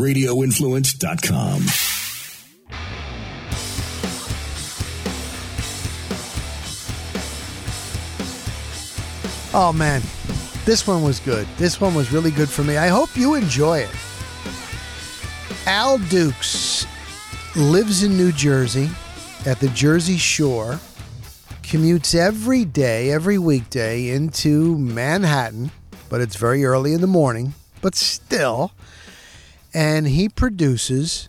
radioinfluence.com. Oh man, this one was good. This one was really good for me. I hope you enjoy it. Al Dukes lives in New Jersey at the Jersey Shore, commutes every day, every weekday into Manhattan, but it's very early in the morning, but still. And he produces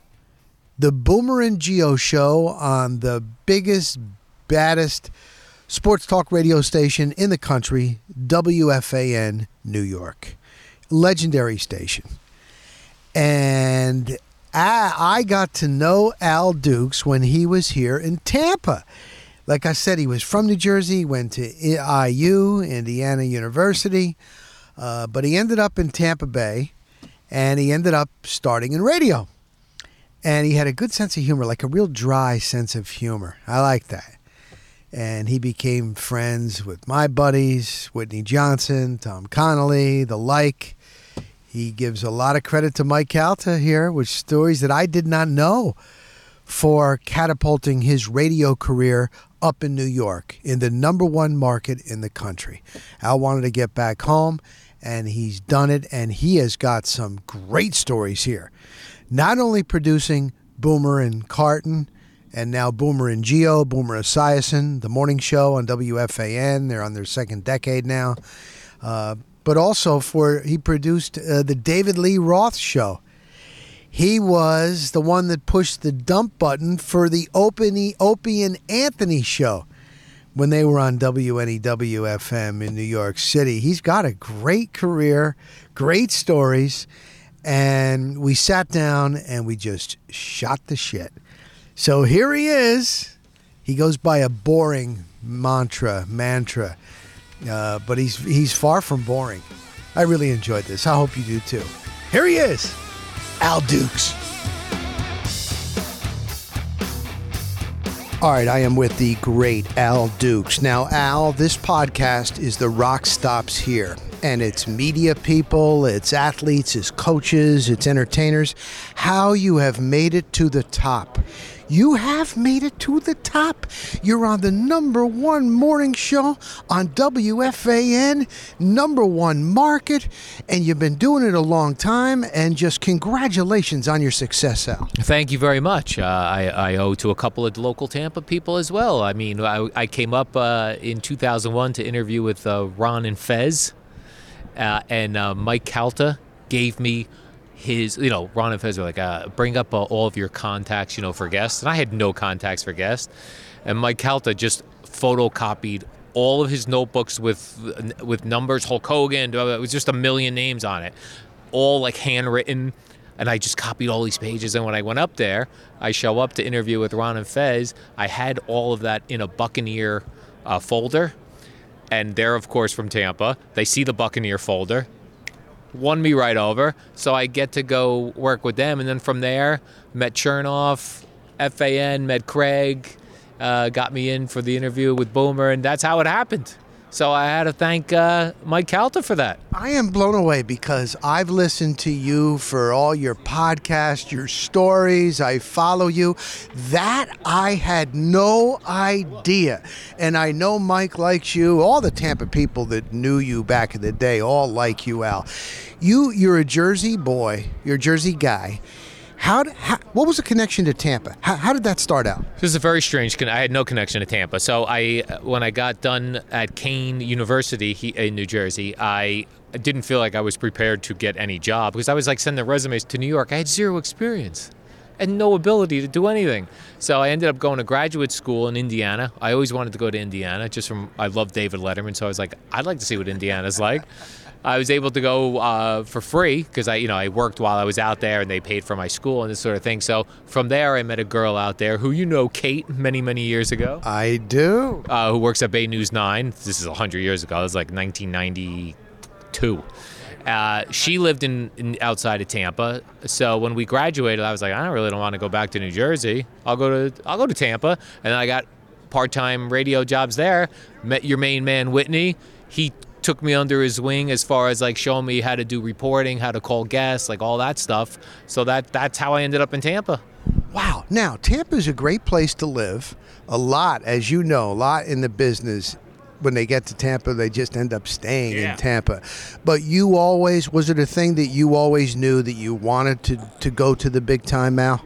the Boomer and Gio show on the biggest, baddest sports talk radio station in the country, WFAN New York. Legendary station. And I, I got to know Al Dukes when he was here in Tampa. Like I said, he was from New Jersey, went to IU, Indiana University, uh, but he ended up in Tampa Bay and he ended up starting in radio. And he had a good sense of humor, like a real dry sense of humor. I like that and he became friends with my buddies, Whitney Johnson, Tom Connolly, the like. He gives a lot of credit to Mike Calta here with stories that I did not know for catapulting his radio career up in New York in the number one market in the country. Al wanted to get back home and he's done it and he has got some great stories here. Not only producing Boomer and Carton, and now Boomer and Gio, Boomer Esiason, the morning show on WFAN. They're on their second decade now. Uh, but also for he produced uh, the David Lee Roth show. He was the one that pushed the dump button for the Opie, Opie and Anthony show when they were on WNEW FM in New York City. He's got a great career, great stories, and we sat down and we just shot the shit. So here he is. He goes by a boring mantra, mantra, uh, but he's he's far from boring. I really enjoyed this. I hope you do too. Here he is, Al Dukes. All right, I am with the great Al Dukes. Now, Al, this podcast is the Rock Stops Here and it's media people, it's athletes, it's coaches, it's entertainers, how you have made it to the top. You have made it to the top. You're on the number one morning show on WFAN, number one market, and you've been doing it a long time. And just congratulations on your success, Al. Thank you very much. Uh, I, I, owe to a couple of local Tampa people as well. I mean, I, I came up uh, in 2001 to interview with uh, Ron and Fez, uh, and uh, Mike Calta gave me his, you know, Ron and Fez were like, uh, bring up uh, all of your contacts, you know, for guests. And I had no contacts for guests. And Mike Calta just photocopied all of his notebooks with with numbers, Hulk Hogan, it was just a million names on it, all like handwritten. And I just copied all these pages. And when I went up there, I show up to interview with Ron and Fez. I had all of that in a Buccaneer uh, folder. And they're, of course, from Tampa. They see the Buccaneer folder won me right over. So I get to go work with them. And then from there, met Chernoff, FAN, met Craig, uh, got me in for the interview with Boomer. And that's how it happened. So I had to thank uh, Mike Calta for that. I am blown away because I've listened to you for all your podcasts, your stories. I follow you. That I had no idea. And I know Mike likes you. All the Tampa people that knew you back in the day all like you, Al. You, you're a Jersey boy. You're a Jersey guy how, how, what was the connection to Tampa? How, how, did that start out? This is a very strange. Con- I had no connection to Tampa. So I, when I got done at Kean University he, in New Jersey, I didn't feel like I was prepared to get any job because I was like sending resumes to New York. I had zero experience and no ability to do anything. So I ended up going to graduate school in Indiana. I always wanted to go to Indiana just from I love David Letterman, so I was like, I'd like to see what Indiana's like. I was able to go uh, for free because I, you know, I worked while I was out there, and they paid for my school and this sort of thing. So from there, I met a girl out there who you know, Kate, many many years ago. I do. Uh, who works at Bay News Nine. This is hundred years ago. It was like 1992. Uh, she lived in, in, outside of Tampa, so when we graduated, I was like, I don't really don't want to go back to New Jersey. I'll go to I'll go to Tampa, and I got part-time radio jobs there. Met your main man Whitney. He took me under his wing as far as like showing me how to do reporting, how to call guests, like all that stuff. So that that's how I ended up in Tampa. Wow. Now, Tampa is a great place to live. A lot, as you know, a lot in the business. When they get to Tampa, they just end up staying Yeah. in Tampa. But you always was it a thing that you always knew that you wanted to to go to the big time, Al?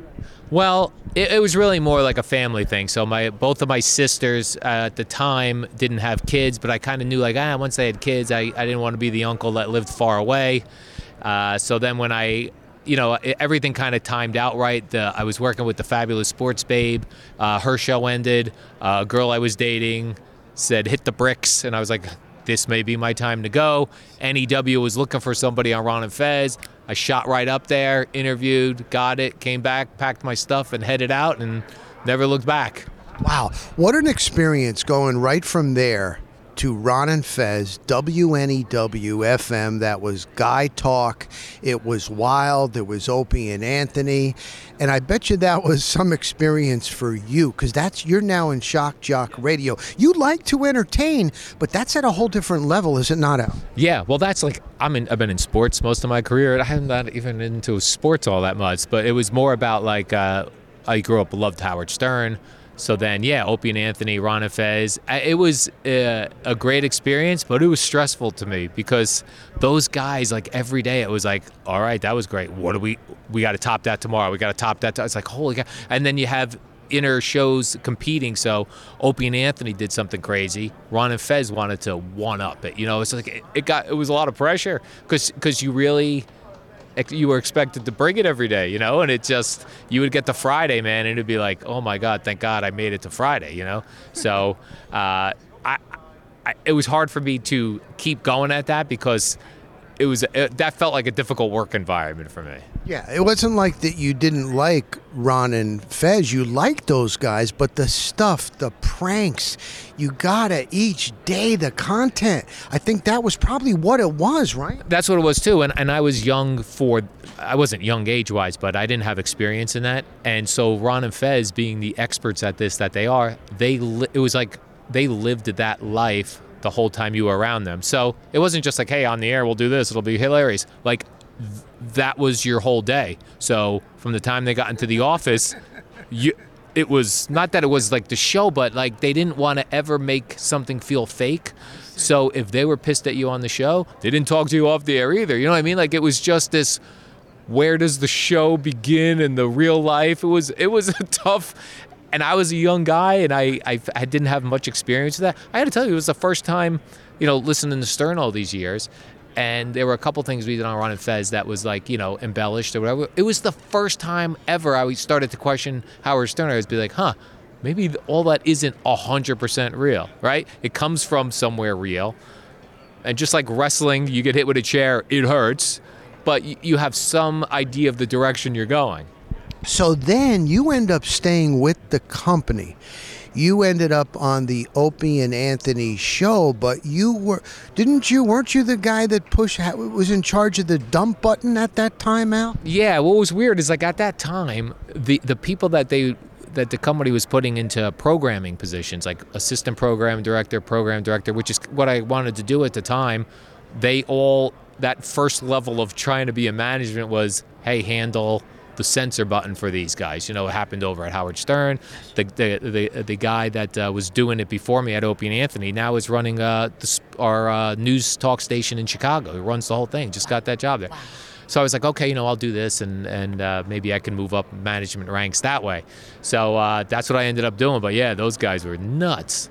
Well, it, it was really more like a family thing. So my both of my sisters uh, at the time didn't have kids, but I kind of knew like ah once they had kids, I, I didn't want to be the uncle that lived far away. Uh, so then when I you know everything kind of timed out right. The, I was working with the fabulous sports babe. Uh, her show ended. Uh, a girl I was dating said hit the bricks, and I was like. This may be my time to go. NEW was looking for somebody on Ron and Fez. I shot right up there, interviewed, got it, came back, packed my stuff, and headed out, and never looked back. Wow, what an experience going right from there to Ron and Fez, WNEW FM. That was Guy Talk. It was wild. It was Opie and Anthony, and I bet you that was some experience for you because that's you're now in Shock Jock Radio. You like to entertain, but that's at a whole different level, is it not, Al? Yeah, well, that's like I'm in. I've been in sports most of my career. I'm not even into sports all that much, but it was more about like uh, I grew up loved Howard Stern. So then, yeah, Opie and Anthony, Ron and Fez. It was uh, a great experience, but it was stressful to me because those guys, like every day, it was like, all right, that was great. What do we? We got to top that tomorrow. We got to top that. It's like holy cow! And then you have inner shows competing. So Opie and Anthony did something crazy. Ron and Fez wanted to one up it. You know, it's like it, it got it was a lot of pressure because because you really you were expected to bring it every day. You know, and it just you would get to Friday, man, and it'd be like, oh my god, thank God I made it to Friday. You know, so uh, I, I it was hard for me to keep going at that because. It was it, that felt like a difficult work environment for me. Yeah, it wasn't like that you didn't like Ron and Fez. You liked those guys, but the stuff, the pranks, you gotta each day the content. I think that was probably what it was, right? That's what it was too, and and I was young for, I wasn't young age wise, but I didn't have experience in that, and so Ron and Fez, being the experts at this that they are, they li- it was like they lived that life the whole time you were around them. So it wasn't just like, hey, on the air we'll do this, it'll be hilarious. Like th- that was your whole day. So from the time they got into the office, you. It was not that it was like the show, but like they didn't want to ever make something feel fake. So if they were pissed at you on the show, they didn't talk to you off the air either. You know what I mean? Like it was just this where does the show begin and the real life? It was it was a tough and I was a young guy and I, I I didn't have much experience with that. I had to tell you it was the first time, you know, listening to Stern all these years. And there were a couple things we did on Ron and Fez that was like, you know, embellished or whatever. It was the first time ever I started to question Howard Stern. I was be like, huh, maybe all that isn't 100% real, right? It comes from somewhere real. And just like wrestling, you get hit with a chair, it hurts, but you have some idea of the direction you're going. So then you end up staying with the company. You ended up on the Opie and Anthony show, but you were didn't you weren't you the guy that push was in charge of the dump button at that time, Al? Yeah, what was weird is like at that time, the the people that they that the company was putting into programming positions, like assistant program director, program director, which is what I wanted to do at the time, they all that first level of trying to be a management was, hey, handle the censor button for these guys. You know, it happened over at Howard Stern. The the the, the guy that uh, was doing it before me at Opie and Anthony now is running uh, the, our uh, news talk station in Chicago. He runs the whole thing. Just got that job there. So I was like, okay, you know, I'll do this, and and uh, maybe I can move up management ranks that way. So uh, that's what I ended up doing. But yeah, those guys were nuts.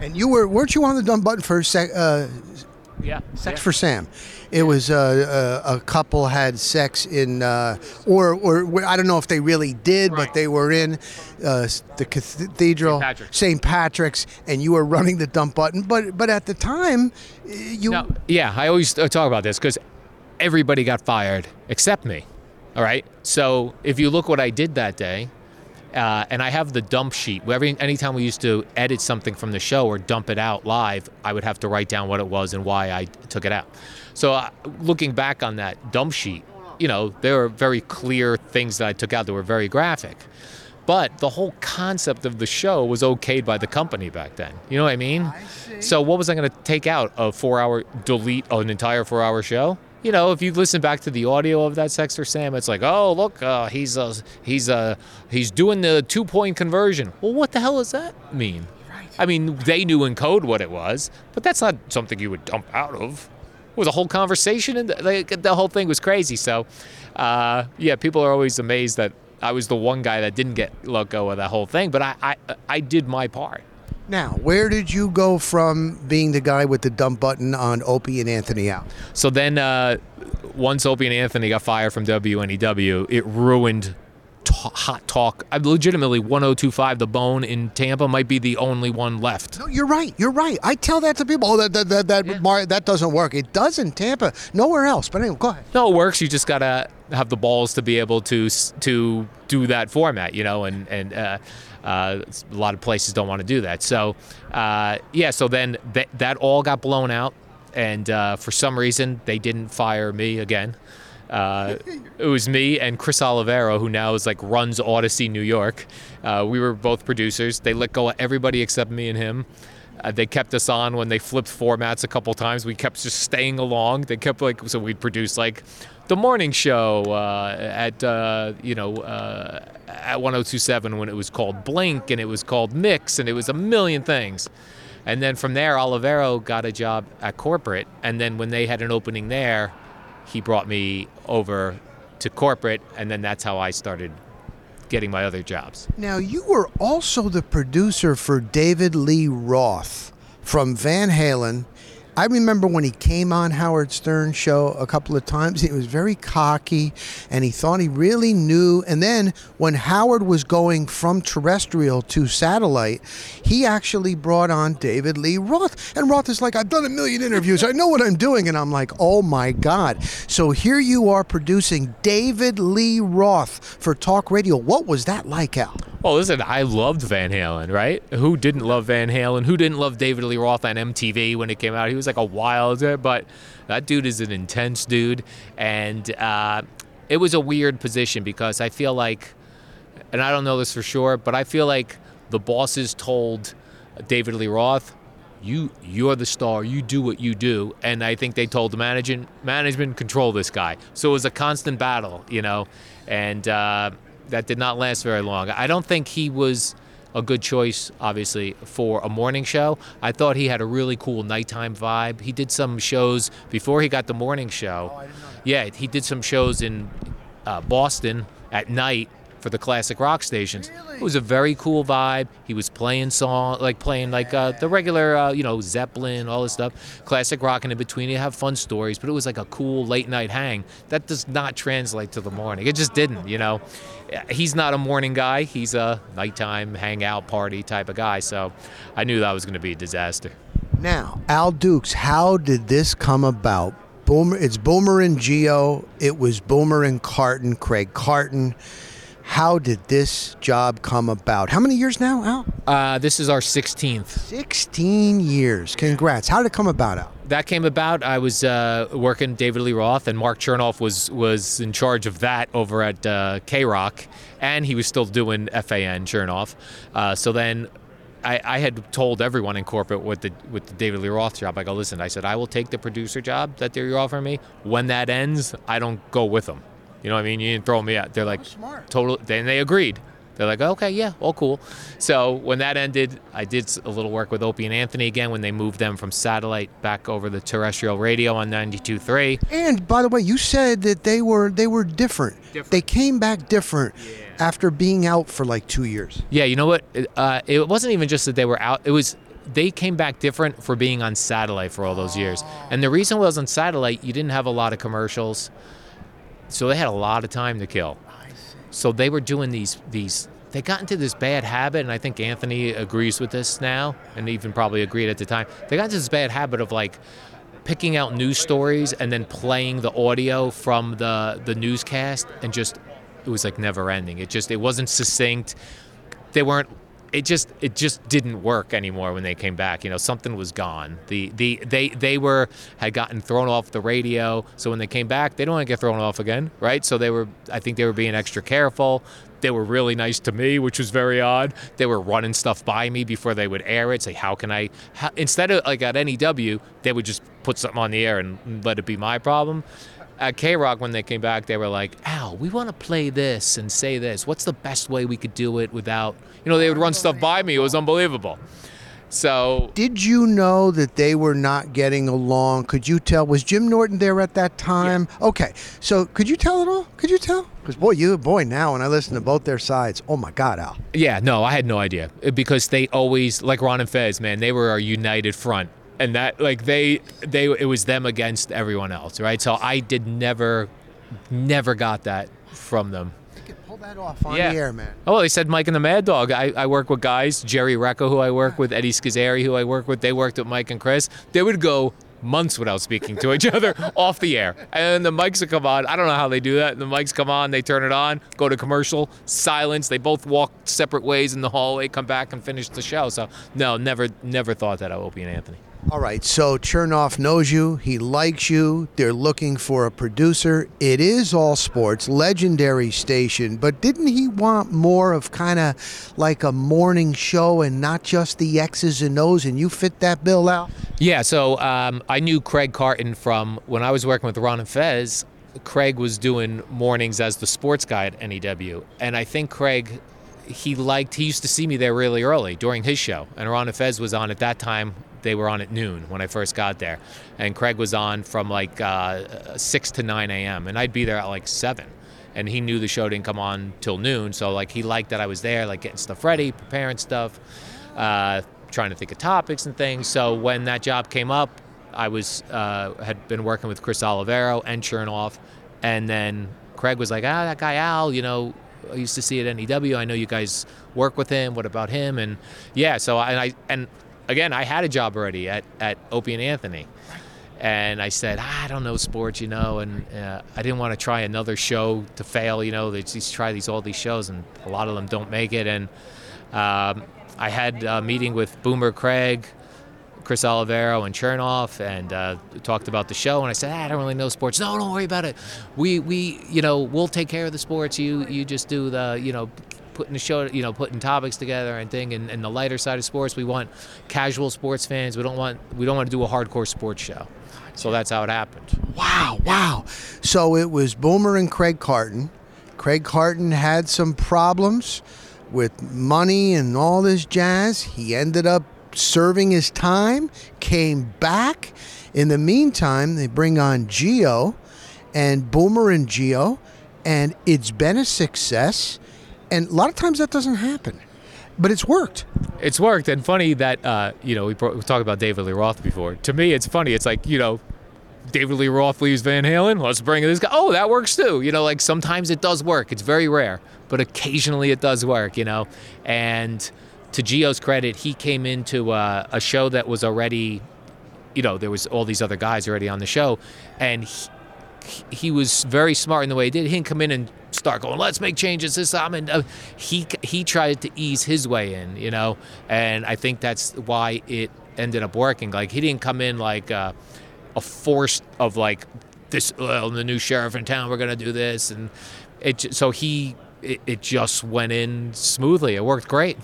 And you were weren't you on the dumb button for sec, uh, Yeah, sex for Sam? It was uh, uh, a couple had sex in, uh, or or I don't know if they really did, but they were in uh, the cathedral, St. Patrick's. St. Patrick's, and you were running the dump button. But but at the time, you No, yeah, I always uh, talk about this because everybody got fired except me. All right. So if you look what I did that day, uh, and I have the dump sheet. Every anytime we used to edit something from the show or dump it out live, I would have to write down what it was and why I took it out. So uh, looking back on that dump sheet, you know, there were very clear things that I took out that were very graphic. But the whole concept of the show was okayed by the company back then. You know what I mean? So what was I going to take out? A four-hour delete an entire four-hour show? You know, if you listen back to the audio of that Sex for Sam, it's like, oh look, uh, he's uh, he's uh, he's doing the two-point conversion. Well, what the hell does that mean? I mean, they knew in code what it was, but that's not something you would dump out of. It was a whole conversation, and like, the whole thing was crazy. So, uh, yeah, people are always amazed that I was the one guy that didn't get let go of that whole thing, but I, I, I did my part. Now, where did you go from being the guy with the dump button on Opie and Anthony out? So then, uh, once Opie and Anthony got fired from WNEW, it ruined hot talk. I legitimately 1025 The Bone in Tampa might be the only one left. No, you're right. You're right. I tell that to people. Oh, that that that that, Yeah. Mar- that doesn't work. It does in Tampa. Nowhere else. But anyway, go ahead. No, it works. You just gotta have the balls to be able to to do that format, you know, and and uh, uh, a lot of places don't want to do that. So uh, yeah, so then that that all got blown out, and uh, for some reason they didn't fire me again. Uh, it was me and Chris Oliviero, who now is like runs Audacy New York. Uh, we were both producers. They let go of everybody except me and him. Uh, they kept us on when they flipped formats a couple times. We kept just staying along. They kept like so we'd produce like the morning show uh, at uh, you know uh, at 1027 when it was called Blink and it was called Mix and it was a million things. And then from there, Oliviero got a job at corporate. And then when they had an opening there, he brought me over to corporate, and then that's how I started getting my other jobs. Now, you were also the producer for David Lee Roth from Van Halen. I remember when he came on Howard Stern's show a couple of times, he was very cocky and he thought he really knew. And then when Howard was going from terrestrial to satellite, he actually brought on David Lee Roth. And Roth is like, I've done a million interviews, I know what I'm doing. And I'm like, oh my God. So here you are producing David Lee Roth for talk radio. What was that like, Al? Well, listen, I loved Van Halen, right? Who didn't love Van Halen? Who didn't love David Lee Roth on MTV when it came out? He was like a wild, but that dude is an intense dude. And uh, it was a weird position because I feel like, and I don't know this for sure, but I feel like the bosses told David Lee Roth, you you're the star you do what you do and i think they told the management management control this guy so it was a constant battle you know and uh, that did not last very long. I don't think he was a good choice obviously for a morning show. I thought he had a really cool nighttime vibe. He did some shows before he got the morning show. Yeah he did some shows in uh, boston at night for the classic rock stations. It was a very cool vibe. He was playing song, like playing like uh, the regular, uh, you know, Zeppelin, all this stuff, classic rock, and in between you have fun stories. But it was like a cool late night hang. That does not translate to the morning. It just didn't, you know. He's not a morning guy. He's a nighttime hangout party type of guy. So I knew that was going to be a disaster. Now, Al Dukes, how did this come about? Boomer, it's Boomer and Gio. It was Boomer and Carton, Craig Carton. How did this job come about? How many years now, Al? Uh, this is our 16th. 16 years. Congrats. How did it come about, Al? that came about. I was uh, working David Lee Roth, and Mark Chernoff was was in charge of that over at uh, K Rock, and he was still doing FAN Chernoff. Uh, so then. I, I had told everyone in corporate with the with the David Lee Roth job. I go, listen. I said I will take the producer job that they're offering me. When that ends, I don't go with them. You know what I mean? You didn't throw me out. They're like, smart. total. Then they agreed. They're like, okay, yeah, all cool. So when that ended, I did a little work with Opie and Anthony again when they moved them from satellite back over the terrestrial radio on 92.3. And by the way, you said that they were they were different. Different. They came back different after being out for like two years. Yeah, you know what? Uh, it wasn't even just that they were out. It was they came back different for being on satellite for all those years. And the reason was on satellite, you didn't have a lot of commercials, so they had a lot of time to kill. So they were doing these these. They got into this bad habit, and I think Anthony agrees with this now, and even probably agreed at the time. They got into this bad habit of like picking out news stories and then playing the audio from the the newscast, and just it was like never ending. It just it wasn't succinct. They weren't it just it just didn't work anymore when they came back. You know, something was gone. The the they they were had gotten thrown off the radio. So when they came back, they don't want to get thrown off again, right? So they were I think they were being extra careful. They were really nice to me, which was very odd. They were running stuff by me before they would air it. Say, how can I? How, instead of like at NEW, they would just put something on the air and let it be my problem at K Rock when they came back, they were like, "Al, we want to play this and say this. What's the best way we could do it without?" You know, they would run stuff by me. It was unbelievable. So, Did you know that they were not getting along? Could you tell? Was Jim Norton there at that time? Okay, so could you tell it all? Could you tell? Because boy, you boy, now when I listen to both their sides, oh my God, Al. yeah, no, I had no idea uh, because they always like Ron and Fez, man. They were our united front, and that like they they it was them against everyone else, right? So I did never, never got that from them. Pull that off on Yeah. the air, man. Oh, they said Mike and the Mad Dog. I, I work with guys, Jerry Recco, who I work ah. with, Eddie Scozzare, who I work with. They worked with Mike and Chris. They would go months without speaking to each other off the air. And the mics would come on. I don't know how they do that. The mics come on, they turn it on, go to commercial, silence. They both walk separate ways in the hallway, come back and finish the show. So, no, never never thought that of Opie and Anthony. All right, so Chernoff knows you. He likes you. They're looking for a producer. It is all sports, legendary station, but didn't he want more of kind of like a morning show and not just the X's and O's? And you fit that bill out? Yeah, so um, I knew Craig Carton from when I was working with Ron and Fez. Craig was doing mornings as the sports guy at NEW, and I think Craig, he liked. He used to see me there really early during his show, and Ron Fez was on at that time. They were on at noon when I first got there, and Craig was on from like uh, six to nine a.m. and I'd be there at like seven. And he knew the show didn't come on till noon, so like he liked that I was there, like getting stuff ready, preparing stuff uh, trying to think of topics and things. So when that job came up, I was uh, had been working with Chris Oliviero and Chernoff, and then Craig was like, "Ah, that guy Al, you know, I used to see at NEW. I know you guys work with him. What about him?" And yeah, so I, and I and again, I had a job already at at Opie and Anthony. And I said, "Ah, I don't know sports, you know, and uh, I didn't want to try another show to fail. You know, they just try these all these shows, and a lot of them don't make it. And um, I had a meeting with Boomer Craig, Chris Oliviero, and Chernoff, and uh, talked about the show. And I said, ah, I don't really know sports. No, don't worry about it. We we you know we'll take care of the sports. You you just do the you know putting the show you know putting topics together and thing and, and the lighter side of sports. We want casual sports fans. We don't want we don't want to do a hardcore sports show. So that's how it happened. Wow, wow. So it was Boomer and Craig Carton. Craig Carton had some problems with money and all this jazz. He ended up serving his time, came back. In the meantime, they bring on Gio and Boomer and Gio, and it's been a success. And a lot of times that doesn't happen, but it's worked. it's worked and funny that uh, you know we, pro- we talked about David Lee Roth before. To me, it's funny. It's like you know, David Lee Roth leaves Van Halen. Let's bring this guy. Oh, that works too. You know, like sometimes it does work. It's very rare, but occasionally it does work. You know, and to Gio's credit, he came into uh, a show that was already, you know, there was all these other guys already on the show, and he, he was very smart in the way he did. He didn't come in and start going, "Let's make changes." This time, and uh, he he tried to ease his way in, you know, and I think that's why it ended up working. Like he didn't come in like uh, a force of like this. Well, the new sheriff in town, we're gonna do this, and it. So he it just went in smoothly. It worked great.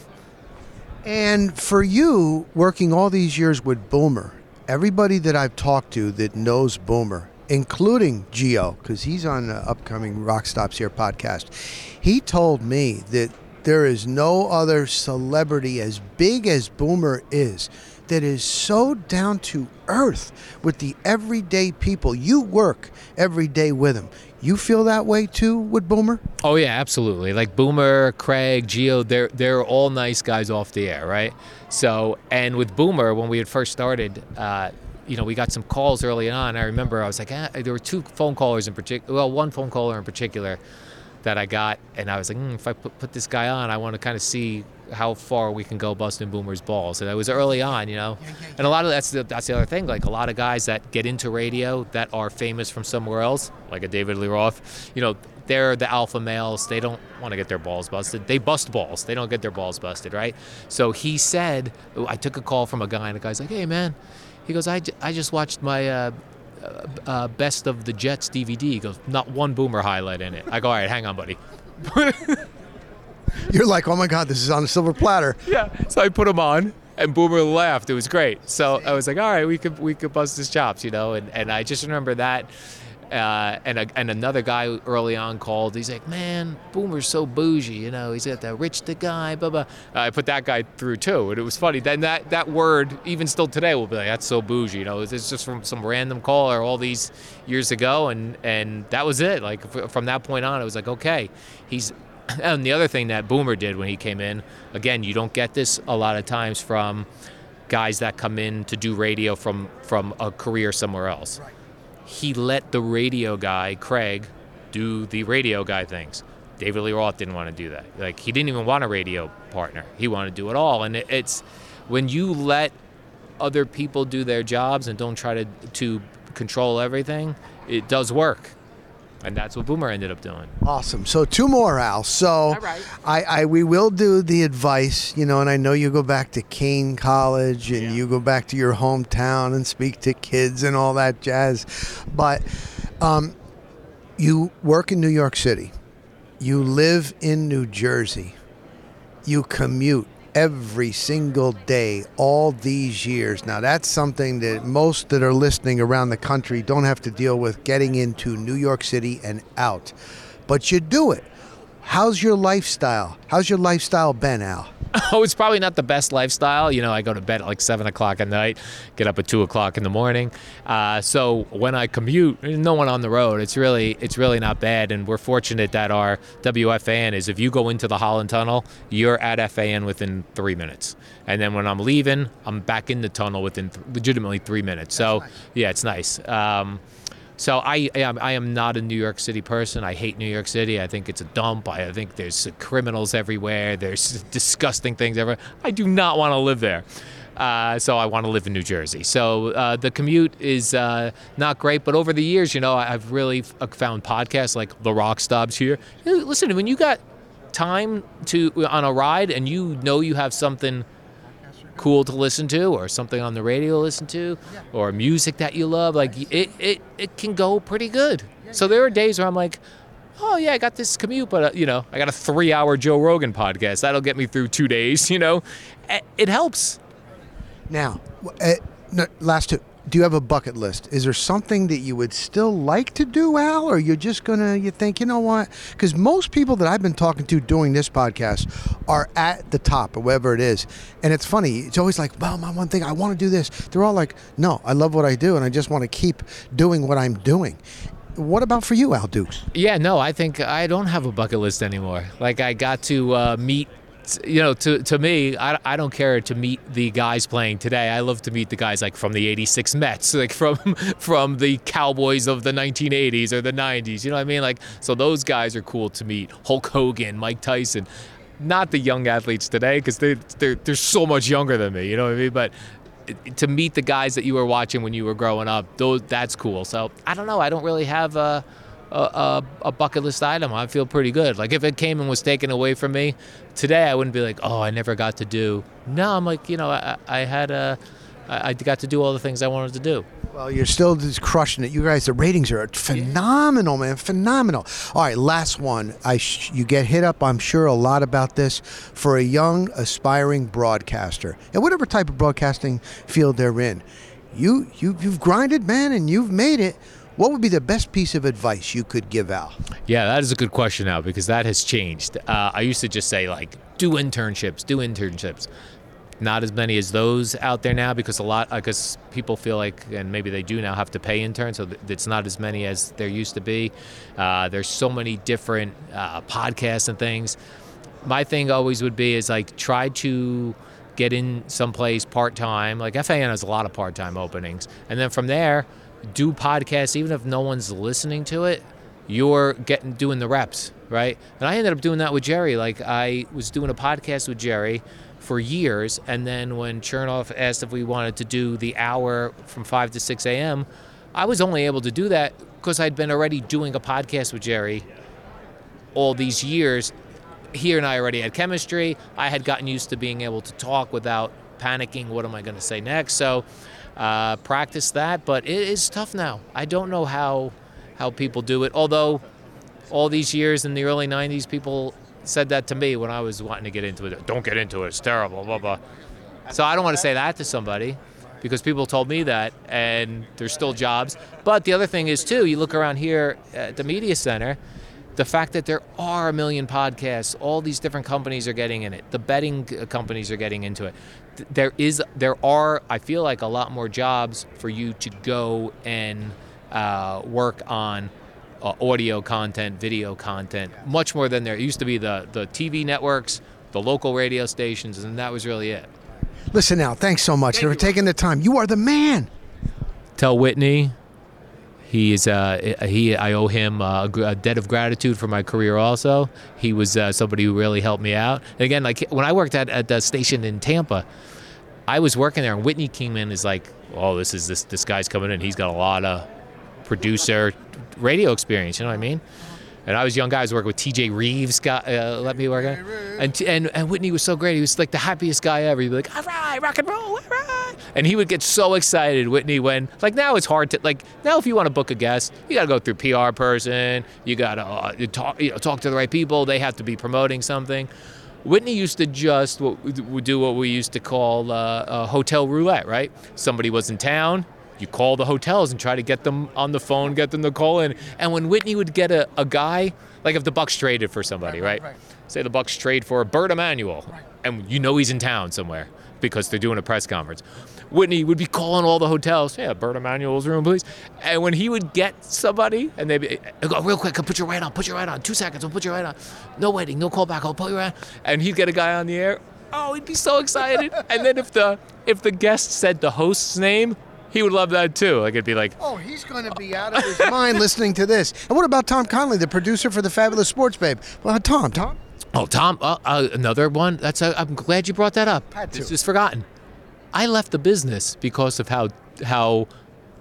And for you, working all these years with Boomer, everybody that I've talked to that knows Boomer, including Gio, because he's on the upcoming Rock Stops Here podcast, he told me that there is no other celebrity as big as Boomer is that is so down to earth with the everyday people. You work every day with him. You feel that way too with Boomer? Oh yeah, absolutely. Like Boomer, Craig, Gio, they're they're all nice guys off the air, right? So, and with Boomer, when we had first started, uh, you know, we got some calls early on. I remember I was like, ah, there were two phone callers in particular. Well, one phone caller in particular that I got, and I was like, mm, if I put, put this guy on, I want to kind of see how far we can go busting Boomer's balls. And it was early on, you know. And a lot of that's the, that's the other thing. Like a lot of guys that get into radio that are famous from somewhere else, like a David Lee Roth, you know, they're the alpha males. They don't want to get their balls busted. They bust balls. They don't get their balls busted, right? So he said, I took a call from a guy, and the guy's like, "Hey, man," he goes, "I, j- I just watched my." Uh, uh, uh, best of the Jets DVD. He goes, not one boomer highlight in it. I go, all right, hang on, buddy. You're like, oh my God, this is on a silver platter. Yeah. So I put him on, and Boomer laughed. It was great. So I was like, all right, we could we could bust his chops, you know. And and I just remember that. Uh, and a, and another guy early on called. He's like, "Man, Boomer's so bougie, you know. He's got that rich the guy, blah blah." I put that guy through too, and it was funny. Then that that word, even still today, will be like, "That's so bougie," you know. It's just from some random caller all these years ago, and and that was it. Like from that point on, it was like, okay, he's. And the other thing that Boomer did when he came in, again, you don't get this a lot of times from guys that come in to do radio from from a career somewhere else. He let the radio guy Craig do the radio guy things. David Lee Roth didn't want to do that. Like he didn't even want a radio partner. He wanted to do it all. And it's when you let other people do their jobs and don't try to to control everything, it does work. And that's what Boomer ended up doing. Awesome. So two more, Al. So right. I, I we will do the advice, you know, and I know you go back to Kean College and Yeah. you go back to your hometown and speak to kids and all that jazz. But um, you work in New York City. You live in New Jersey. You commute every single day all these years. Now, that's something that most that are listening around the country don't have to deal with getting into New York City and out. But you do it. How's your lifestyle? How's your lifestyle been, Al? oh, it's probably not the best lifestyle. You know, I go to bed at like seven o'clock at night, get up at two o'clock in the morning. Uh, so when I commute, there's no one on the road. It's really, it's really not bad. And we're fortunate that our WFAN is if you go into the Holland Tunnel, you're at FAN within three minutes. And then when I'm leaving, I'm back in the tunnel within th- legitimately three minutes. So yeah, it's nice. Um, so I am I am not a New York City person. I hate New York City. I think it's a dump. I think there's criminals everywhere. There's disgusting things everywhere. I do not want to live there. Uh, so I want to live in New Jersey. So uh, the commute is uh, not great, but over the years, you know, I've really uh, found podcasts like The Rock Stops here. Listen, when you got time to on a ride and you know you have something cool to listen to or something on the radio to listen to or music that you love like it, it, it can go pretty good. So there are days where i'm like oh yeah i got this commute but uh, you know i got a three hour joe rogan podcast. That'll get me through two days you know? It helps. Now, uh, no, last two. Do you have a bucket list? Is there something that you would still like to do, Al, or you're just gonna you think you know what? Because most people that I've been talking to doing this podcast are at the top or wherever it is, and it's funny. It's always like, well, my one thing I want to do this. They're all like, no, I love what I do, and I just want to keep doing what I'm doing. What about for you, Al Dukes? Yeah, no, I think I don't have a bucket list anymore. Like I got to uh, meet, you know, to, to me, I, I don't care to meet the guys playing today. I love to meet the guys like from the '86 Mets, like from from the Cowboys of the 1980s or the '90s. You know what I mean? Like so, those guys are cool to meet. Hulk Hogan, Mike Tyson. Not the young athletes today because they they're, they're so much younger than me. You know what I mean? But eh, to meet the guys that you were watching when you were growing up, those that's cool. So I don't know. I don't really have a a, a, bucket list item. I feel pretty good. Like if it came and was taken away from me today, I wouldn't be like, oh, I never got to do. No, I'm like, you know, I, I had a, I I got to do all the things I wanted to do. Well, you're still just crushing it. You guys, the ratings are phenomenal, man, phenomenal. All right, last one. I sh- you get hit up, I'm sure, a lot about this for a young aspiring broadcaster, and whatever type of broadcasting field they're in. You you you've grinded, man, and you've made it. What would be the best piece of advice you could give Al? Yeah, that is a good question now because that has changed. Uh, I used to just say like, do internships, do internships. Not as many as those out there now because a lot I guess people feel like and maybe they do now have to pay interns, so it's not as many as there used to be. Uh, there's so many different uh, podcasts and things. My thing always would be is like try to get in someplace part time. Like FAN has a lot of part time openings, and then from there, do podcasts even if no one's listening to it you're getting doing the reps, right? And I ended up doing that with Jerry. Like I was doing a podcast with Jerry for years, and then when Chernoff asked if we wanted to do the hour from five to six a.m., I was only able to do that because I'd been already doing a podcast with Jerry all these years, he and I already had chemistry. I had gotten used to being able to talk without panicking. What am I going to say next? So, uh, practice that. But it is tough now. I don't know how how people do it. Although, all these years in the early '90s, people said that to me when I was wanting to get into it. Don't get into it. It's terrible. Blah blah. So I don't want to say that to somebody because people told me that, and there's still jobs. But the other thing is too, you look around here at the media center the fact that there are a million podcasts, all these different companies are getting in it. The betting companies are getting into it. There is, there are, I feel like a lot more jobs for you to go and uh, work on uh, audio content, video content, much more than there used to be. The the TV networks, the local radio stations, and that was really it. Listen now, thanks so much for taking the time. You are the man. Tell Whitney he is uh, he. I owe him uh, a debt of gratitude for my career. Also, he was uh, somebody who really helped me out. And again, like when I worked at, at the station in Tampa, I was working there, and Whitney came in is like, "Oh, this is this this guy's coming in. He's got a lot of producer radio experience." You know what I mean? And I was a young guy. I was working with T.J. Reeves. Got uh, let me work. And, and and Whitney was so great. He was like the happiest guy ever. He'd be like, "All right, rock and roll, all right." And he would get so excited, Whitney, when like now it's hard to like now if you want to book a guest, you got to go through PR person. You got to uh, talk you know, talk to the right people. They have to be promoting something. Whitney used to just do what we used to call uh, hotel roulette, right? Somebody was in town, you call the hotels and try to get them on the phone, get them to call in. And when Whitney would get a, a guy, like if the Bucks traded for somebody, right? right? right. Say the Bucks trade for Bert Emanuel, right. and you know he's in town somewhere because they're doing a press conference. Whitney would be calling all the hotels, yeah, Bert Emanuel's room, please. And when he would get somebody, and they'd be, go, real quick, I'll put your right on, put your right on, two seconds, I'll put your right on. No waiting, no call back, I'll put your right on. And he'd get a guy on the air. Oh, he'd be so excited. and then if the if the guest said the host's name, he would love that too. Like it'd be like, oh, he's going to be out of his mind listening to this. And what about Tom Conley, the producer for the Fabulous Sports Babe? Well, Tom, Tom. Oh, Tom, uh, uh, another one. That's uh, I'm glad you brought that up. Had to. It's just forgotten. I left the business because of how how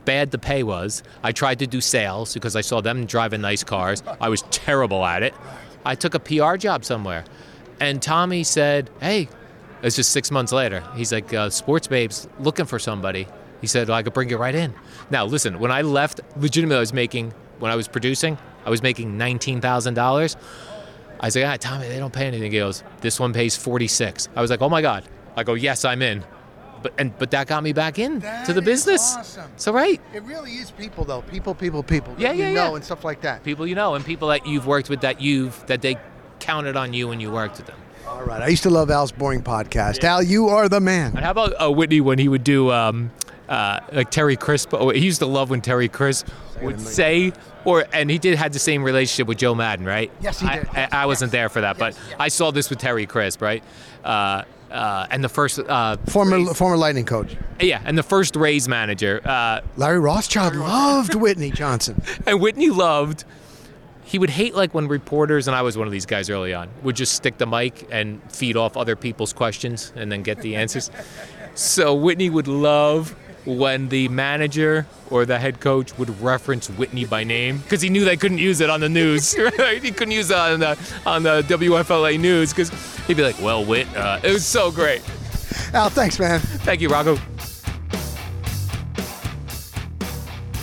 bad the pay was. I tried to do sales because I saw them driving nice cars. I was terrible at it. I took a PR job somewhere, and Tommy said, "Hey." It's just six months later. He's like, uh, "Sports Babes looking for somebody." He said, well, I could bring you right in. Now, listen, when I left, legitimately, I was making, when I was producing, I was making $19,000. I was like, ah, Tommy, they don't pay anything. He goes, this one pays 46. I was like, oh my God. I go, yes, I'm in. But and but that got me back in that to the business. Awesome. So right. It really is people though. People, people, people. Yeah, yeah, you yeah. know and stuff like that. People you know and people that you've worked with that you've that they counted on you when you worked with them. All right. I used to love Al's boring podcast. Yeah. Al, you are the man. And how about uh, Whitney when he would do um, uh, like Terry Crisp. Oh, he used to love when Terry Crisp would say, or and he did had the same relationship with Joe Maddon, right? Yes, he did. I, I, I wasn't there for that, yes, but yes. I saw this with Terry Crisp, right? Uh, uh, and the first uh, former Rays, former Lightning coach. Yeah, and the first Rays manager, uh, Larry Rothschild, loved Whitney Johnson, and Whitney loved. He would hate like when reporters, and I was one of these guys early on, would just stick the mic and feed off other people's questions and then get the answers. so Whitney would love when the manager or the head coach would reference Whitney by name because he knew they couldn't use it on the news. Right? He couldn't use it on the on the WFLA news because he'd be like, "Well, Whit, uh, it was so great." Al, thanks, man. Thank you, Rocco.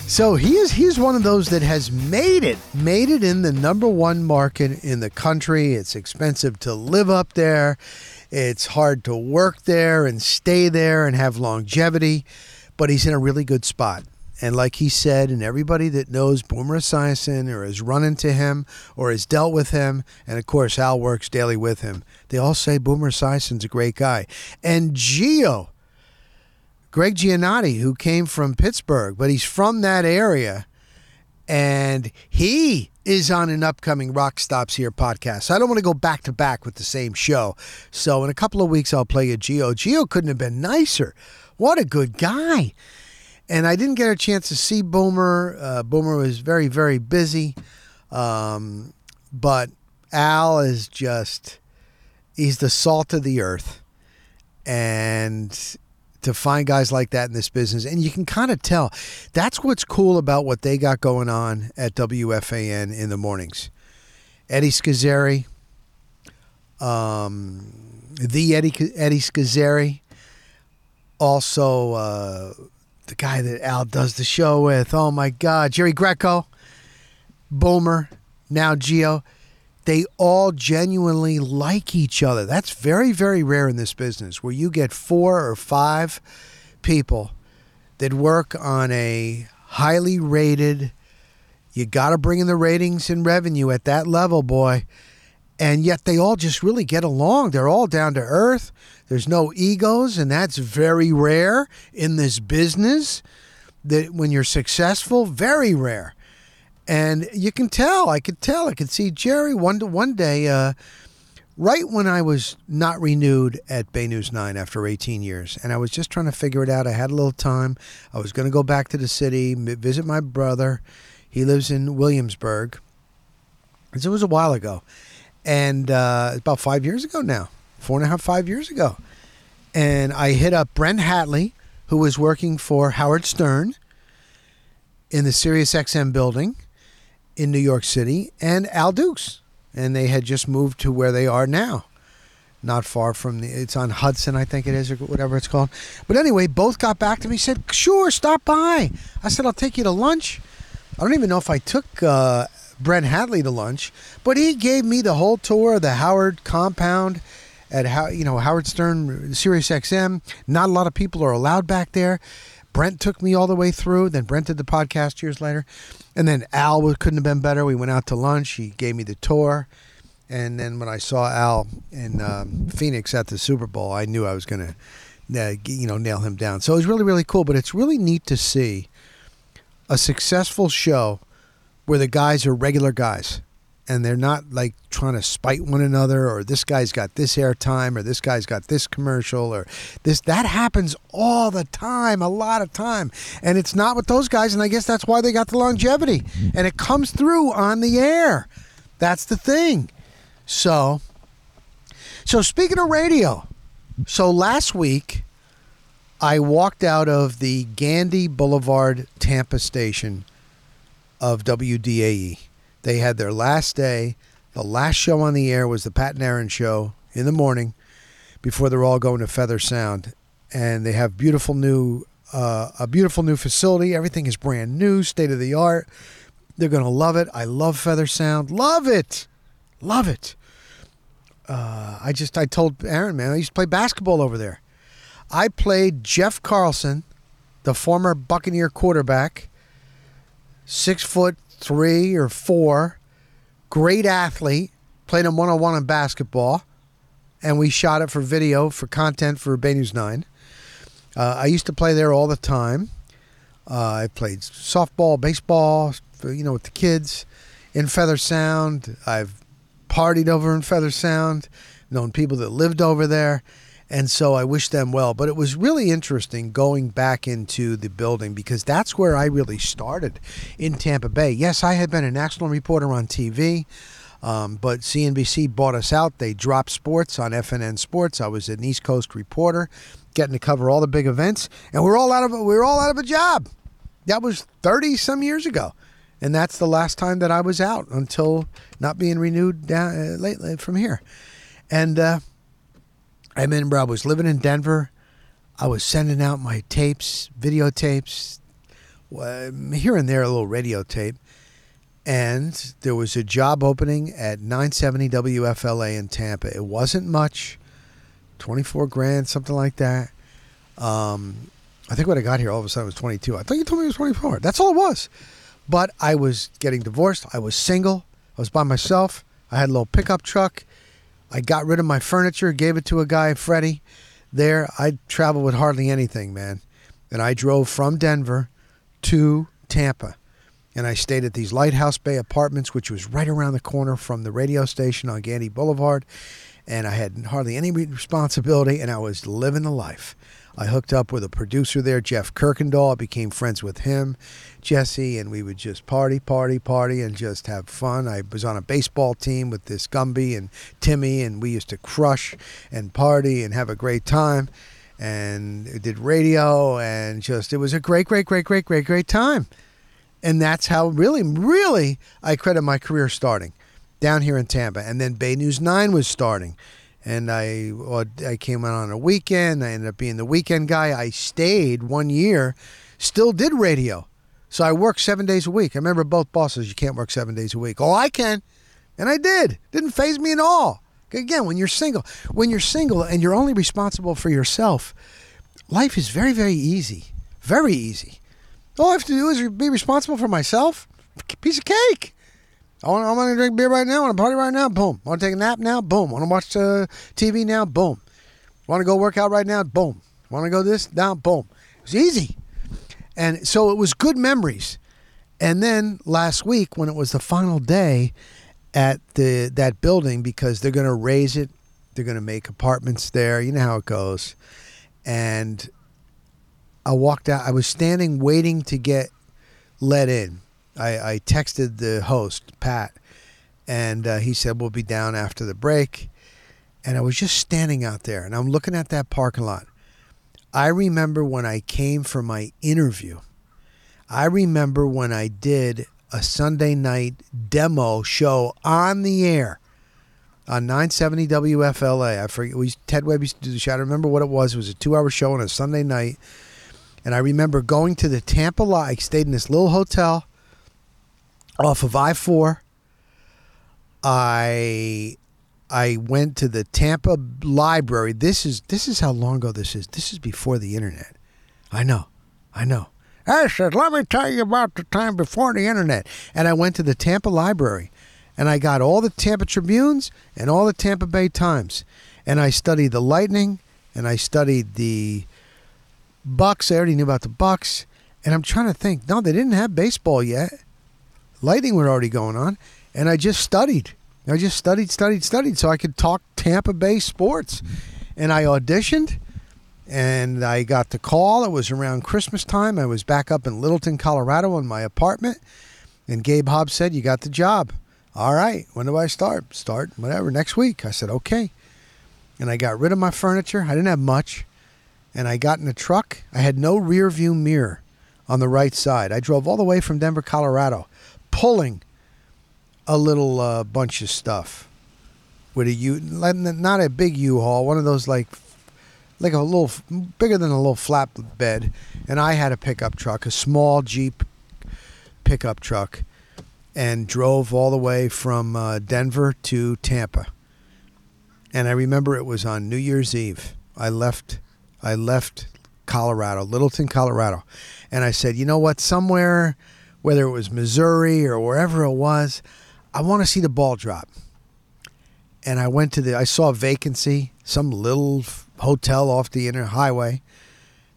So he is he's one of those that has made it, made it in the number one market in the country. It's expensive to live up there. It's hard to work there and stay there and have longevity but he's in a really good spot. And like he said, and everybody that knows Boomer Esiason or has run into him or has dealt with him, and of course Al works daily with him, they all say Boomer Esiason's a great guy. And Gio, Gregg Giannotti, who came from Pittsburgh, but he's from that area, and he is on an upcoming Rock Stops Here podcast. So I don't want to go back to back with the same show. So in a couple of weeks, I'll play you Gio. Gio couldn't have been nicer what a good guy. And I didn't get a chance to see Boomer. Uh, Boomer was very, very busy. Um, but Al is just, he's the salt of the earth. And to find guys like that in this business, and you can kind of tell that's what's cool about what they got going on at WFAN in the mornings. Eddie Scozzare, um, the Eddie Eddie also uh, the guy that Al does the show with. Oh my God, Jerry Recco, Boomer, now Gio. They all genuinely like each other. That's very, very rare in this business where you get four or five people that work on a highly rated, you got to bring in the ratings and revenue at that level, boy. And yet they all just really get along. They're all down to earth. There's no egos, and that's very rare in this business. That when you're successful, very rare. And you can tell, I could tell, I could see Jerry one to one day, uh, right when I was not renewed at Bay News 9 after 18 years. And I was just trying to figure it out. I had a little time. I was going to go back to the city, visit my brother. He lives in Williamsburg. It was a while ago. And uh, about five years ago now, four and a half, five years ago. And I hit up Brent Hatley, who was working for Howard Stern in the Sirius XM building in New York City, and Al Dukes. And they had just moved to where they are now. Not far from the, it's on Hudson, I think it is, or whatever it's called. But anyway, both got back to me, said, sure, stop by. I said, I'll take you to lunch. I don't even know if I took uh, Brent Hatley to lunch, but he gave me the whole tour of the Howard compound at how you know Howard Stern, Sirius XM. Not a lot of people are allowed back there. Brent took me all the way through. Then Brent did the podcast years later, and then Al couldn't have been better. We went out to lunch. He gave me the tour, and then when I saw Al in um, Phoenix at the Super Bowl, I knew I was going to, uh, you know, nail him down. So it was really really cool. But it's really neat to see a successful show where the guys are regular guys and they're not like trying to spite one another or this guy's got this airtime or this guy's got this commercial or this that happens all the time a lot of time. And it's not with those guys and i guess that's why they got the longevity. Mm-hmm. And it comes through on the air. That's the thing. So so speaking of radio so last week i walked out of the Gandy boulevard tampa station of wdae they had their last day. The last show on the air was the Pat and Aaron show in the morning before they're all going to Feather Sound. And they have beautiful new uh, a beautiful new facility. Everything is brand new, state of the art. They're gonna love it. I love Feather Sound. Love it. Love it. Uh, I just I told Aaron, man, I used to play basketball over there. I played Jeff Carlson, the former Buccaneer quarterback, six foot three or four, great athlete, played him one on one in basketball, and we shot it for video for content for Bay News 9. Uh, I used to play there all the time. Uh, I played softball, baseball, you know, with the kids in Feather Sound. I've partied over in Feather Sound, known people that lived over there. And so I wish them well. But it was really interesting going back into the building because that's where I really started in Tampa Bay. Yes, I had been a national reporter on TV. Um, but CNBC bought us out. They dropped sports on FNN Sports. I was an East Coast reporter, getting to cover all the big events, and we're all out of we we're all out of a job. That was thirty some years ago, and that's the last time that I was out until not being renewed down uh, lately from here. And uh, I remember I was living in Denver. I was sending out my tapes, videotapes, here and there a little radio tape. And there was a job opening at 970 WFLA in Tampa. It wasn't much, 24 grand, something like that. Um, I think when I got here, all of a sudden it was 22. I thought you told me it was 24. That's all it was. But I was getting divorced. I was single. I was by myself. I had a little pickup truck. I got rid of my furniture, gave it to a guy, Freddie. There, I traveled with hardly anything, man. And I drove from Denver to Tampa. And I stayed at these Lighthouse Bay apartments, which was right around the corner from the radio station on Gandy Boulevard. And I had hardly any responsibility, and I was living the life. I hooked up with a producer there, Jeff Kirkendall. I became friends with him, Jesse, and we would just party, party, party, and just have fun. I was on a baseball team with this Gumby and Timmy, and we used to crush and party and have a great time. And did radio, and just it was a great, great, great, great, great, great time. And that's how really, really I credit my career starting. down here in Tampa, and then Bay News Nine was starting, and I I came out on a weekend. I ended up being the weekend guy. I stayed one year, still did radio, so I worked seven days a week. I remember both bosses. You can't work seven days a week. Oh, I can, and I did. Didn't phase me at all. Again, when you're single, when you're single and you're only responsible for yourself, life is very, very easy. Very easy. All I have to do is be responsible for myself. Piece of cake. I want, I want to drink beer right now. I want to party right now. Boom. I want to take a nap now. Boom. I want to watch uh, TV now. Boom. Want to go work out right now. Boom. Want to go this now. Boom. It was easy. And so it was good memories. And then last week, when it was the final day at the that building, because they're going to raise it, they're going to make apartments there. You know how it goes. And I walked out. I was standing waiting to get let in. I, I texted the host, Pat, and uh, he said, We'll be down after the break. And I was just standing out there and I'm looking at that parking lot. I remember when I came for my interview. I remember when I did a Sunday night demo show on the air on 970 WFLA. I forget. We Ted Webb used to do the show. I remember what it was. It was a two-hour show on a Sunday night, and I remember going to the Tampa. lot. I stayed in this little hotel off of I four. I I went to the Tampa Library. This is this is how long ago this is. This is before the internet. I know, I know. I said, let me tell you about the time before the internet. And I went to the Tampa Library, and I got all the Tampa Tribunes and all the Tampa Bay Times, and I studied the Lightning, and I studied the Bucs. I already knew about the Bucs, and I'm trying to think. No, they didn't have baseball yet. Lightning were already going on, and I just studied. I just studied, studied, studied so I could talk Tampa Bay sports. And I auditioned and I got the call. It was around Christmas time. I was back up in Littleton, Colorado in my apartment. And Gabe Hobbs said, You got the job. All right. When do I start? Start whatever, next week. I said, Okay. And I got rid of my furniture. I didn't have much. And I got in a truck. I had no rear view mirror on the right side. I drove all the way from Denver, Colorado, pulling a little uh, bunch of stuff with a U, not a big U-Haul, one of those like, like a little bigger than a little flat bed, and I had a pickup truck, a small Jeep pickup truck, and drove all the way from uh, Denver to Tampa. And I remember it was on New Year's Eve. I left, I left Colorado, Littleton, Colorado, and I said, you know what, somewhere, whether it was Missouri or wherever it was. I want to see the ball drop. And I went to the, I saw a vacancy, some little hotel off the inner highway.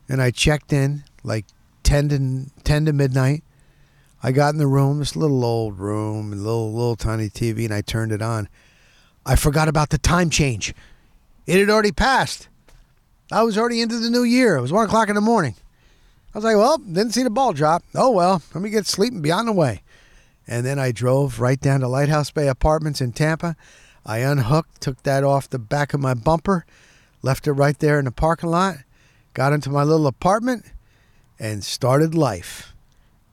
And I checked in like 10 to, 10 to midnight. I got in the room, this little old room, a little, little tiny TV, and I turned it on. I forgot about the time change. It had already passed. I was already into the new year. It was one o'clock in the morning. I was like, well, didn't see the ball drop. Oh, well, let me get sleep and be on the way. And then I drove right down to Lighthouse Bay Apartments in Tampa. I unhooked, took that off the back of my bumper, left it right there in the parking lot, got into my little apartment, and started life.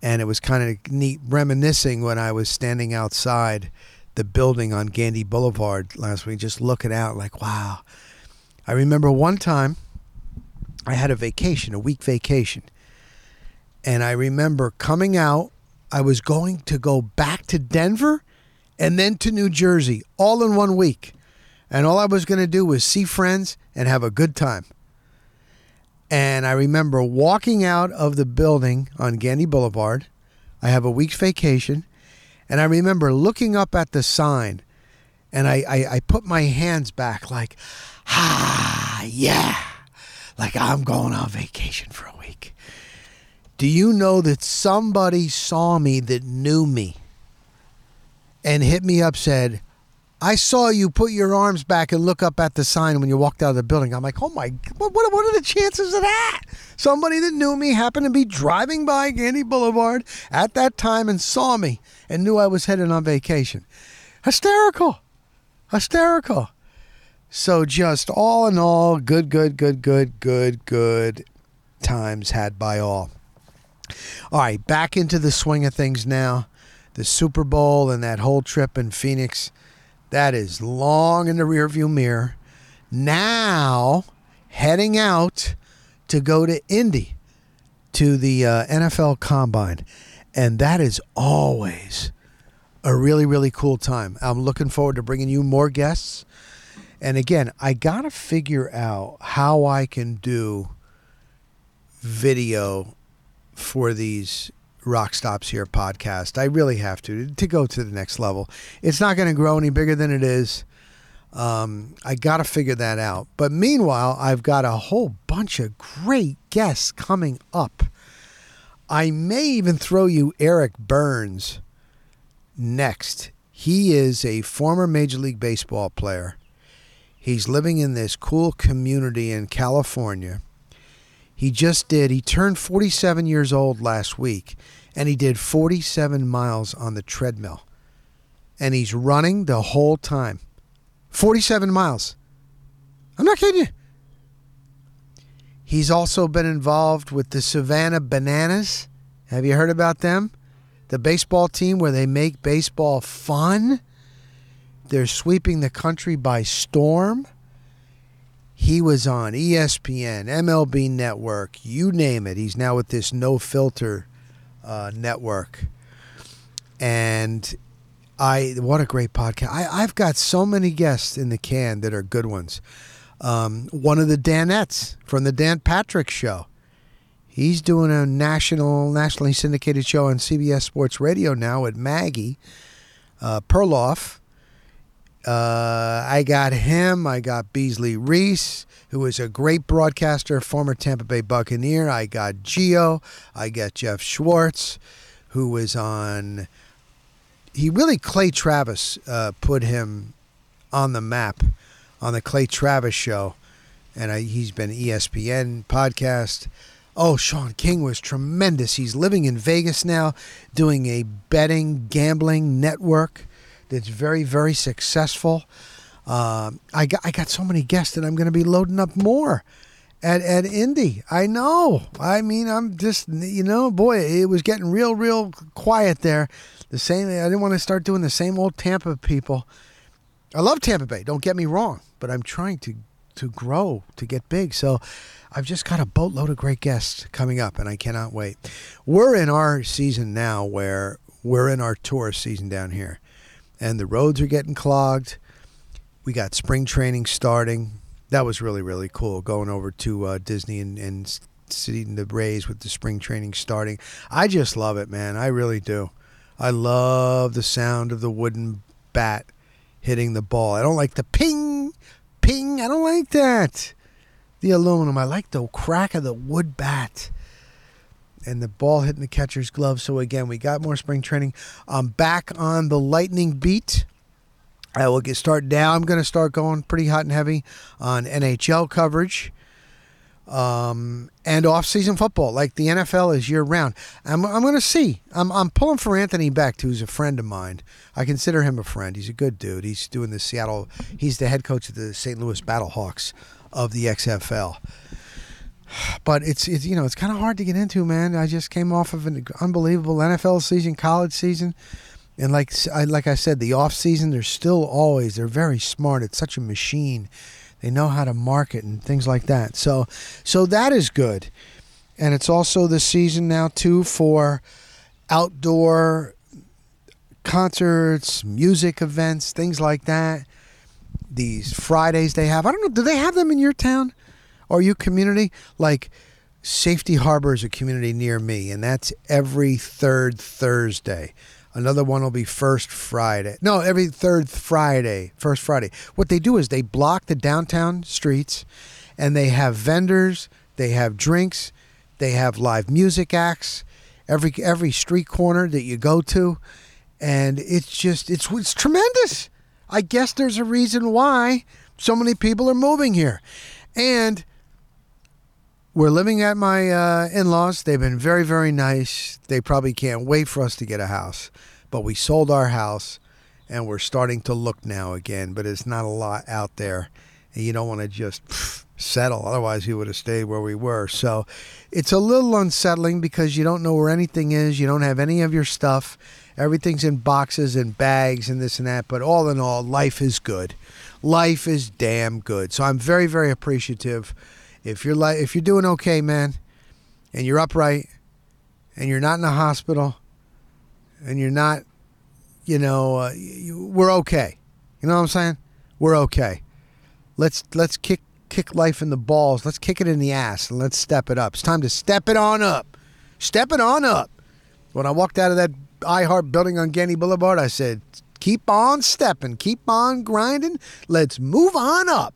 And it was kind of neat reminiscing when I was standing outside the building on Gandy Boulevard last week, just looking out like, wow. I remember one time I had a vacation, a week vacation. And I remember coming out I was going to go back to Denver and then to New Jersey all in one week. And all I was going to do was see friends and have a good time. And I remember walking out of the building on Gandy Boulevard. I have a week's vacation. And I remember looking up at the sign and I, I, I put my hands back like, ah, yeah, like I'm going on vacation for a week. Do you know that somebody saw me that knew me and hit me up, said, I saw you put your arms back and look up at the sign when you walked out of the building. I'm like, oh my, what, what, are the chances of that? Somebody that knew me happened to be driving by Gandy Boulevard at that time and saw me and knew I was headed on vacation. Hysterical. Hysterical. So just all in all, good, good, good, good, good, good times had by all. All right, back into the swing of things now. The Super Bowl and that whole trip in Phoenix. That is long in the rearview mirror. Now, heading out to go to Indy to the uh, NFL Combine. And that is always a really, really cool time. I'm looking forward to bringing you more guests. And again, I got to figure out how I can do video for these Rock Stops Here podcast. I really have to to go to the next level. It's not going to grow any bigger than it is. Um, I got to figure that out. But meanwhile, I've got a whole bunch of great guests coming up. I may even throw you Eric Byrnes next. He is a former Major League Baseball player. He's living in this cool community in California. He just did, he turned 47 years old last week, and he did 47 miles on the treadmill. And he's running the whole time. 47 miles. I'm not kidding you. He's also been involved with the Savannah Bananas. Have you heard about them? The baseball team where they make baseball fun. They're sweeping the country by storm. He was on ESPN, MLB Network, you name it. He's now with this No Filter uh, network. And I, what a great podcast. I, I've got so many guests in the can that are good ones. Um, one of the Danettes from the Dan Patrick Show. He's doing a national, nationally syndicated show on CBS Sports Radio now with Maggie uh, Perloff. Uh, I got him. I got Beasley Reece, who is a great broadcaster, former Tampa Bay Buccaneer. I got Gio. I got Jeff Schwartz, who was on. He really Clay Travis uh, put him on the map on the Clay Travis show, and I, he's been ESPN podcast. Oh, Sean King was tremendous. He's living in Vegas now, doing a betting gambling network that's very very successful. Um, I got I got so many guests that I'm going to be loading up more at at Indy. I know. I mean, I'm just you know, boy, it was getting real real quiet there. The same. I didn't want to start doing the same old Tampa people. I love Tampa Bay. Don't get me wrong, but I'm trying to to grow to get big. So I've just got a boatload of great guests coming up, and I cannot wait. We're in our season now where we're in our tourist season down here, and the roads are getting clogged. We got spring training starting. That was really really cool going over to uh, Disney and, and seeing the Rays with the spring training starting. I just love it, man. I really do. I love the sound of the wooden bat hitting the ball. I don't like the ping, ping. I don't like that. The aluminum. I like the crack of the wood bat and the ball hitting the catcher's glove. So again, we got more spring training. I'm back on the lightning beat. I will get started now. I'm going to start going pretty hot and heavy on NHL coverage um, and off-season football, like the NFL is year-round. I'm, I'm going to see. I'm, I'm pulling for Anthony Becht, who's a friend of mine. I consider him a friend. He's a good dude. He's doing the Seattle. He's the head coach of the St. Louis Battlehawks of the XFL. But it's, it's you know it's kind of hard to get into, man. I just came off of an unbelievable NFL season, college season, and like I like I said, the off season. They're still always they're very smart. It's such a machine. They know how to market and things like that. So, so that is good. And it's also the season now too for outdoor concerts, music events, things like that. These Fridays they have. I don't know. Do they have them in your town or your community? Like Safety Harbor is a community near me, and that's every third Thursday. Another one will be first Friday. No, every third Friday, first Friday. What they do is they block the downtown streets and they have vendors, they have drinks, they have live music acts every every street corner that you go to and it's just it's it's tremendous. I guess there's a reason why so many people are moving here. And we're living at my uh, in laws. They've been very, very nice. They probably can't wait for us to get a house. But we sold our house and we're starting to look now again. But it's not a lot out there. And you don't want to just pff, settle. Otherwise, we would have stayed where we were. So it's a little unsettling because you don't know where anything is. You don't have any of your stuff. Everything's in boxes and bags and this and that. But all in all, life is good. Life is damn good. So I'm very, very appreciative. If you're like, if you're doing okay, man, and you're upright, and you're not in a hospital, and you're not, you know, uh, you, we're okay. You know what I'm saying? We're okay. Let's let's kick kick life in the balls. Let's kick it in the ass and let's step it up. It's time to step it on up. Step it on up. When I walked out of that iHeart building on Gandy Boulevard, I said, keep on stepping, keep on grinding. Let's move on up.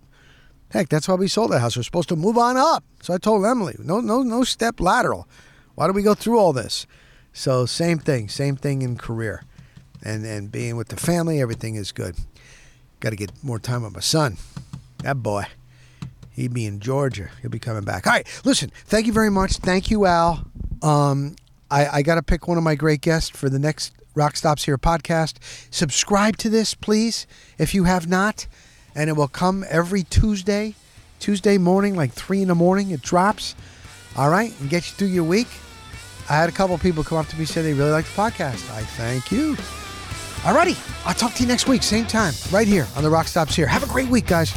Heck, that's why we sold the house. We're supposed to move on up. So I told Emily, no, no, no step lateral. Why do we go through all this? So same thing, same thing in career, and and being with the family, everything is good. Got to get more time with my son. That boy, he'd be in Georgia. He'll be coming back. All right, listen. Thank you very much. Thank you, Al. Um, I, I got to pick one of my great guests for the next Rock Stops Here podcast. Subscribe to this, please, if you have not, and it will come every Tuesday, Tuesday morning, like three in the morning. It drops. All right, and get you through your week. I had a couple people come up to me say they really like the podcast. I thank you. Alrighty, I'll talk to you next week, same time, right here on the Rock Stops Here. Have a great week, guys.